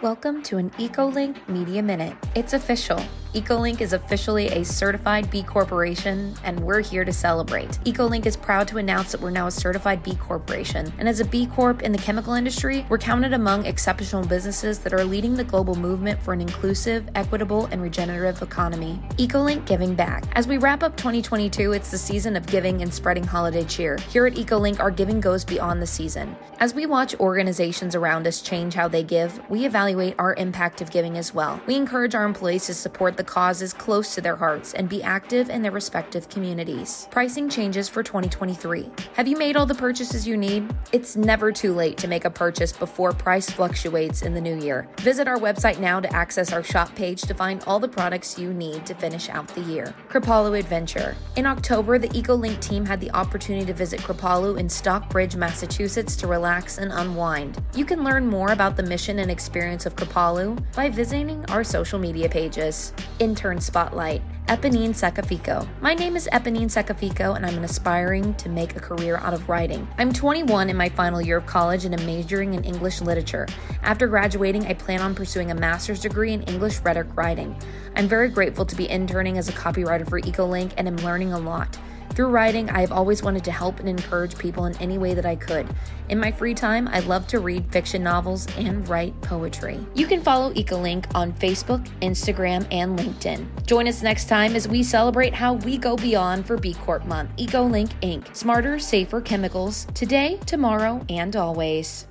Welcome to an EcoLink Media Minute. It's official. EcoLink is officially a certified B Corporation, and we're here to celebrate. EcoLink is proud to announce that we're now a certified B Corporation, and as a B Corp in the chemical industry, we're counted among exceptional businesses that are leading the global movement for an inclusive, equitable, and regenerative economy. EcoLink Giving Back. As we wrap up 2022, it's the season of giving and spreading holiday cheer. Here at EcoLink, our giving goes beyond the season. As we watch organizations around us change how they give, we evaluate our impact of giving as well. We encourage our employees to support the causes close to their hearts and be active in their respective communities. Pricing changes for 2023. Have you made all the purchases you need? It's never too late to make a purchase before price fluctuates in the new year. Visit our website now to access our shop page to find all the products you need to finish out the year. Kripalu Adventure. In October, the EcoLink team had the opportunity to visit Kripalu in Stockbridge, Massachusetts to relax and unwind. You can learn more about the mission and experience of Kripalu by visiting our social media pages. Intern Spotlight. Eponine Secafico. My name is Eponine Secafico, and I'm an aspiring to make a career out of writing. I'm 21 in my final year of college and am majoring in English literature. After graduating, I plan on pursuing a master's degree in English rhetoric writing. I'm very grateful to be interning as a copywriter for EcoLink and am learning a lot. Through writing, I have always wanted to help and encourage people in any way that I could. In my free time, I love to read fiction novels and write poetry. You can follow EcoLink on Facebook, Instagram, and LinkedIn. Join us next time as we celebrate how we go beyond for B Corp Month. EcoLink Inc. Smarter, safer chemicals today, tomorrow, and always.